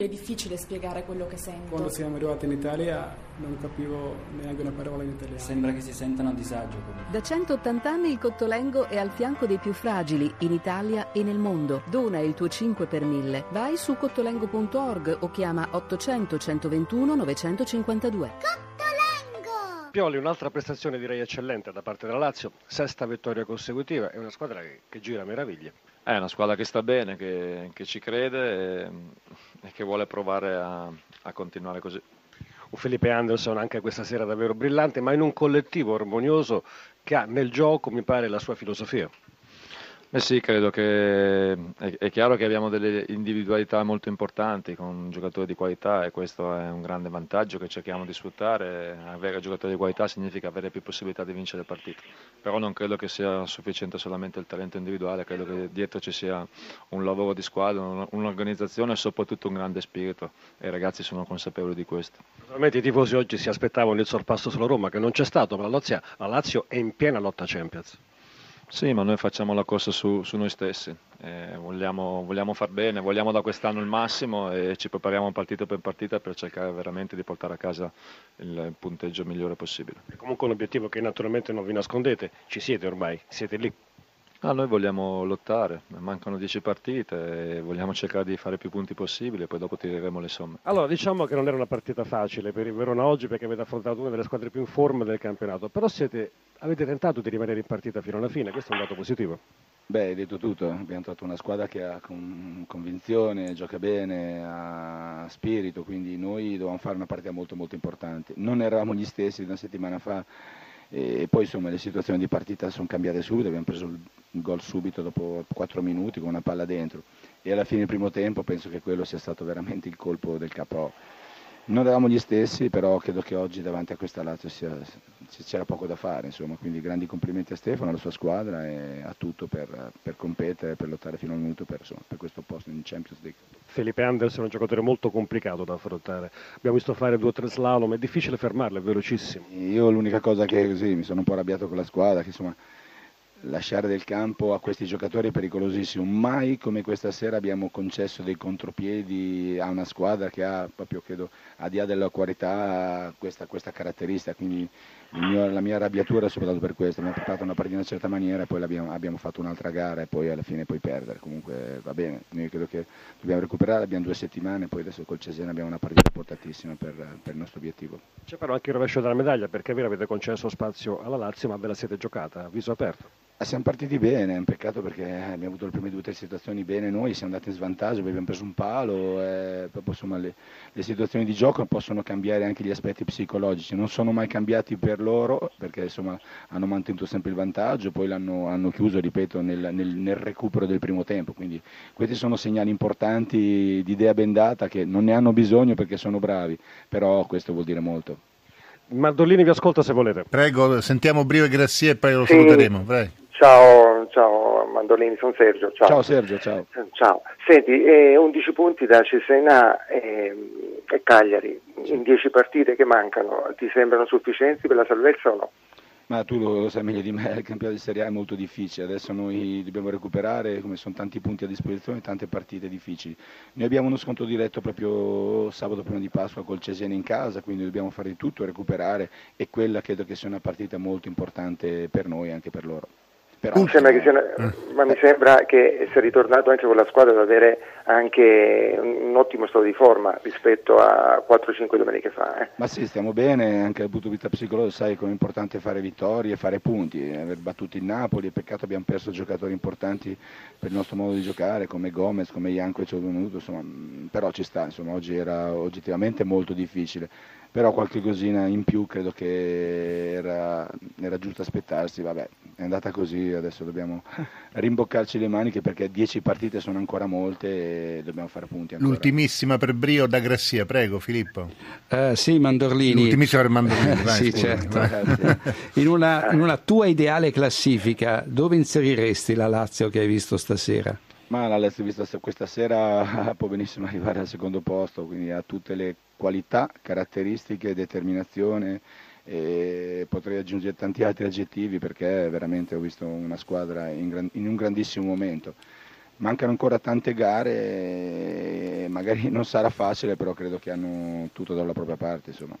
È difficile spiegare quello che sento. Quando siamo arrivati in Italia non capivo neanche una parola in italiano. Sembra che si sentano a disagio. Da 180 anni il Cottolengo è al fianco dei più fragili in Italia e nel mondo. Dona il tuo 5 per 1000. Vai su cottolengo.org o chiama 800 121 952. Cottolengo! Pioli, un'altra prestazione direi eccellente da parte della Lazio, sesta vittoria consecutiva, è una squadra che, che gira meraviglie. È una squadra che sta bene, che, che ci crede e, e, che vuole provare a, a continuare così. Un Felipe Anderson anche questa sera davvero brillante, ma in un collettivo armonioso che ha nel gioco, mi pare, la sua filosofia. Beh sì, credo che è, è, chiaro che abbiamo delle individualità molto importanti con giocatori di qualità e questo è un grande vantaggio che cerchiamo di sfruttare. Avere giocatori di qualità significa avere più possibilità di vincere partite, però non credo che sia sufficiente solamente il talento individuale, credo che dietro ci sia un lavoro di squadra, un'organizzazione e soprattutto un grande spirito e i ragazzi sono consapevoli di questo. Naturalmente i tifosi oggi si aspettavano il sorpasso sulla Roma che non c'è stato, ma la Lazio, la Lazio è in piena lotta Champions. Sì, ma noi facciamo la corsa su, su noi stessi, eh, vogliamo, vogliamo, far bene, vogliamo da quest'anno il massimo e ci prepariamo partita per partita per cercare veramente di portare a casa il punteggio migliore possibile. È comunque un obiettivo che naturalmente non vi nascondete, ci siete ormai, siete lì. Ah, noi vogliamo lottare, mancano 10 partite e vogliamo cercare di fare più punti possibili e poi dopo tireremo le somme. Allora, diciamo che non era una partita facile per il Verona oggi perché avete affrontato una delle squadre più in forma del campionato, però siete, avete tentato di rimanere in partita fino alla fine, questo è un dato positivo. Beh, hai detto tutto, abbiamo trovato una squadra che ha convinzione, gioca bene, ha spirito, quindi noi dovevamo fare una partita molto molto importante. Non eravamo gli stessi di una settimana fa e poi insomma le situazioni di partita sono cambiate subito, abbiamo preso il gol subito dopo 4 minuti con una palla dentro e alla fine del primo tempo penso che quello sia stato veramente il colpo del capo. Non eravamo gli stessi, però credo che oggi davanti a questa Lazio sia, c'era poco da fare, insomma. quindi grandi complimenti a Stefano, alla sua squadra e a tutto per, per competere, per lottare fino al minuto per, insomma, per questo posto in Champions League. Felipe Anderson è un giocatore molto complicato da affrontare, abbiamo visto fare due o tre slalom, è difficile fermarlo, è velocissimo. Io l'unica cosa che così mi sono un po' arrabbiato con la squadra, che insomma lasciare del campo a questi giocatori è pericolosissimo. Mai come questa sera abbiamo concesso dei contropiedi a una squadra che ha proprio, credo, a dia della qualità questa, questa caratteristica. Quindi mio, la mia arrabbiatura è soprattutto per questo. Abbiamo portato una partita in una certa maniera e poi abbiamo fatto un'altra gara e poi alla fine poi perdere. Comunque va bene, noi credo che dobbiamo recuperare, abbiamo due settimane, poi adesso col Cesena abbiamo una partita importantissima per, per il nostro obiettivo. C'è però anche il rovescio della medaglia perché voi avete concesso spazio alla Lazio ma ve la siete giocata viso aperto. Ah, siamo partiti bene, è un peccato perché abbiamo avuto le prime due o tre situazioni bene noi, siamo andati in svantaggio, abbiamo preso un palo, e proprio, insomma, le, le, situazioni di gioco possono cambiare anche gli aspetti psicologici, non sono mai cambiati per loro perché insomma, hanno mantenuto sempre il vantaggio, poi l'hanno hanno chiuso, ripeto, nel, nel, nel, recupero del primo tempo, quindi questi sono segnali importanti di idea bendata che non ne hanno bisogno perché sono bravi, però questo vuol dire molto. Mardolini vi ascolta se volete. Prego, sentiamo Brio e Grassia e poi lo sì. saluteremo. Prego. Ciao, ciao Mandolini, sono Sergio. Ciao, ciao Sergio, ciao. ciao. Senti, eh, 11 punti da Cesena e, e Cagliari in 10 partite che mancano, ti sembrano sufficienti per la salvezza o no? Ma tu lo sai meglio di me, il campionato di Serie A è molto difficile, adesso noi dobbiamo recuperare, come sono tanti punti a disposizione, tante partite difficili. Noi abbiamo uno scontro diretto proprio sabato prima di Pasqua col Cesena in casa, quindi dobbiamo fare di tutto, recuperare e quella credo che sia una partita molto importante per noi e anche per loro. Però, mi sembra sia, mm. ma mi sembra che sia ritornato anche con la squadra ad avere anche un, ottimo stato di forma rispetto a 4-5 domeniche fa. Eh. Ma sì, stiamo bene, anche dal punto di vista psicologico sai come è importante fare vittorie, fare punti, aver battuto il Napoli, peccato abbiamo perso giocatori importanti per il nostro modo di giocare come Gomez, come Jankovic o venuto, insomma, mm, però ci sta, insomma, oggi era oggettivamente molto difficile però qualche cosina in più credo che era, era, giusto aspettarsi, vabbè è andata così, adesso dobbiamo rimboccarci le maniche perché 10 partite sono ancora molte e dobbiamo fare punti ancora. L'ultimissima per Brio da Grassia, prego Filippo. Uh, sì, Mandorlini. L'ultimissima per Mandorlini, vai, sì, certo. in, una, in una tua ideale classifica dove inseriresti la Lazio che hai visto stasera? Ma la Lazio vista questa sera può benissimo arrivare al secondo posto, quindi ha tutte le qualità, caratteristiche, determinazione e potrei aggiungere tanti altri aggettivi perché veramente ho visto una squadra in, gran, in un grandissimo momento. mancano ancora tante gare, magari non sarà facile, però credo che hanno tutto dalla propria parte. Insomma.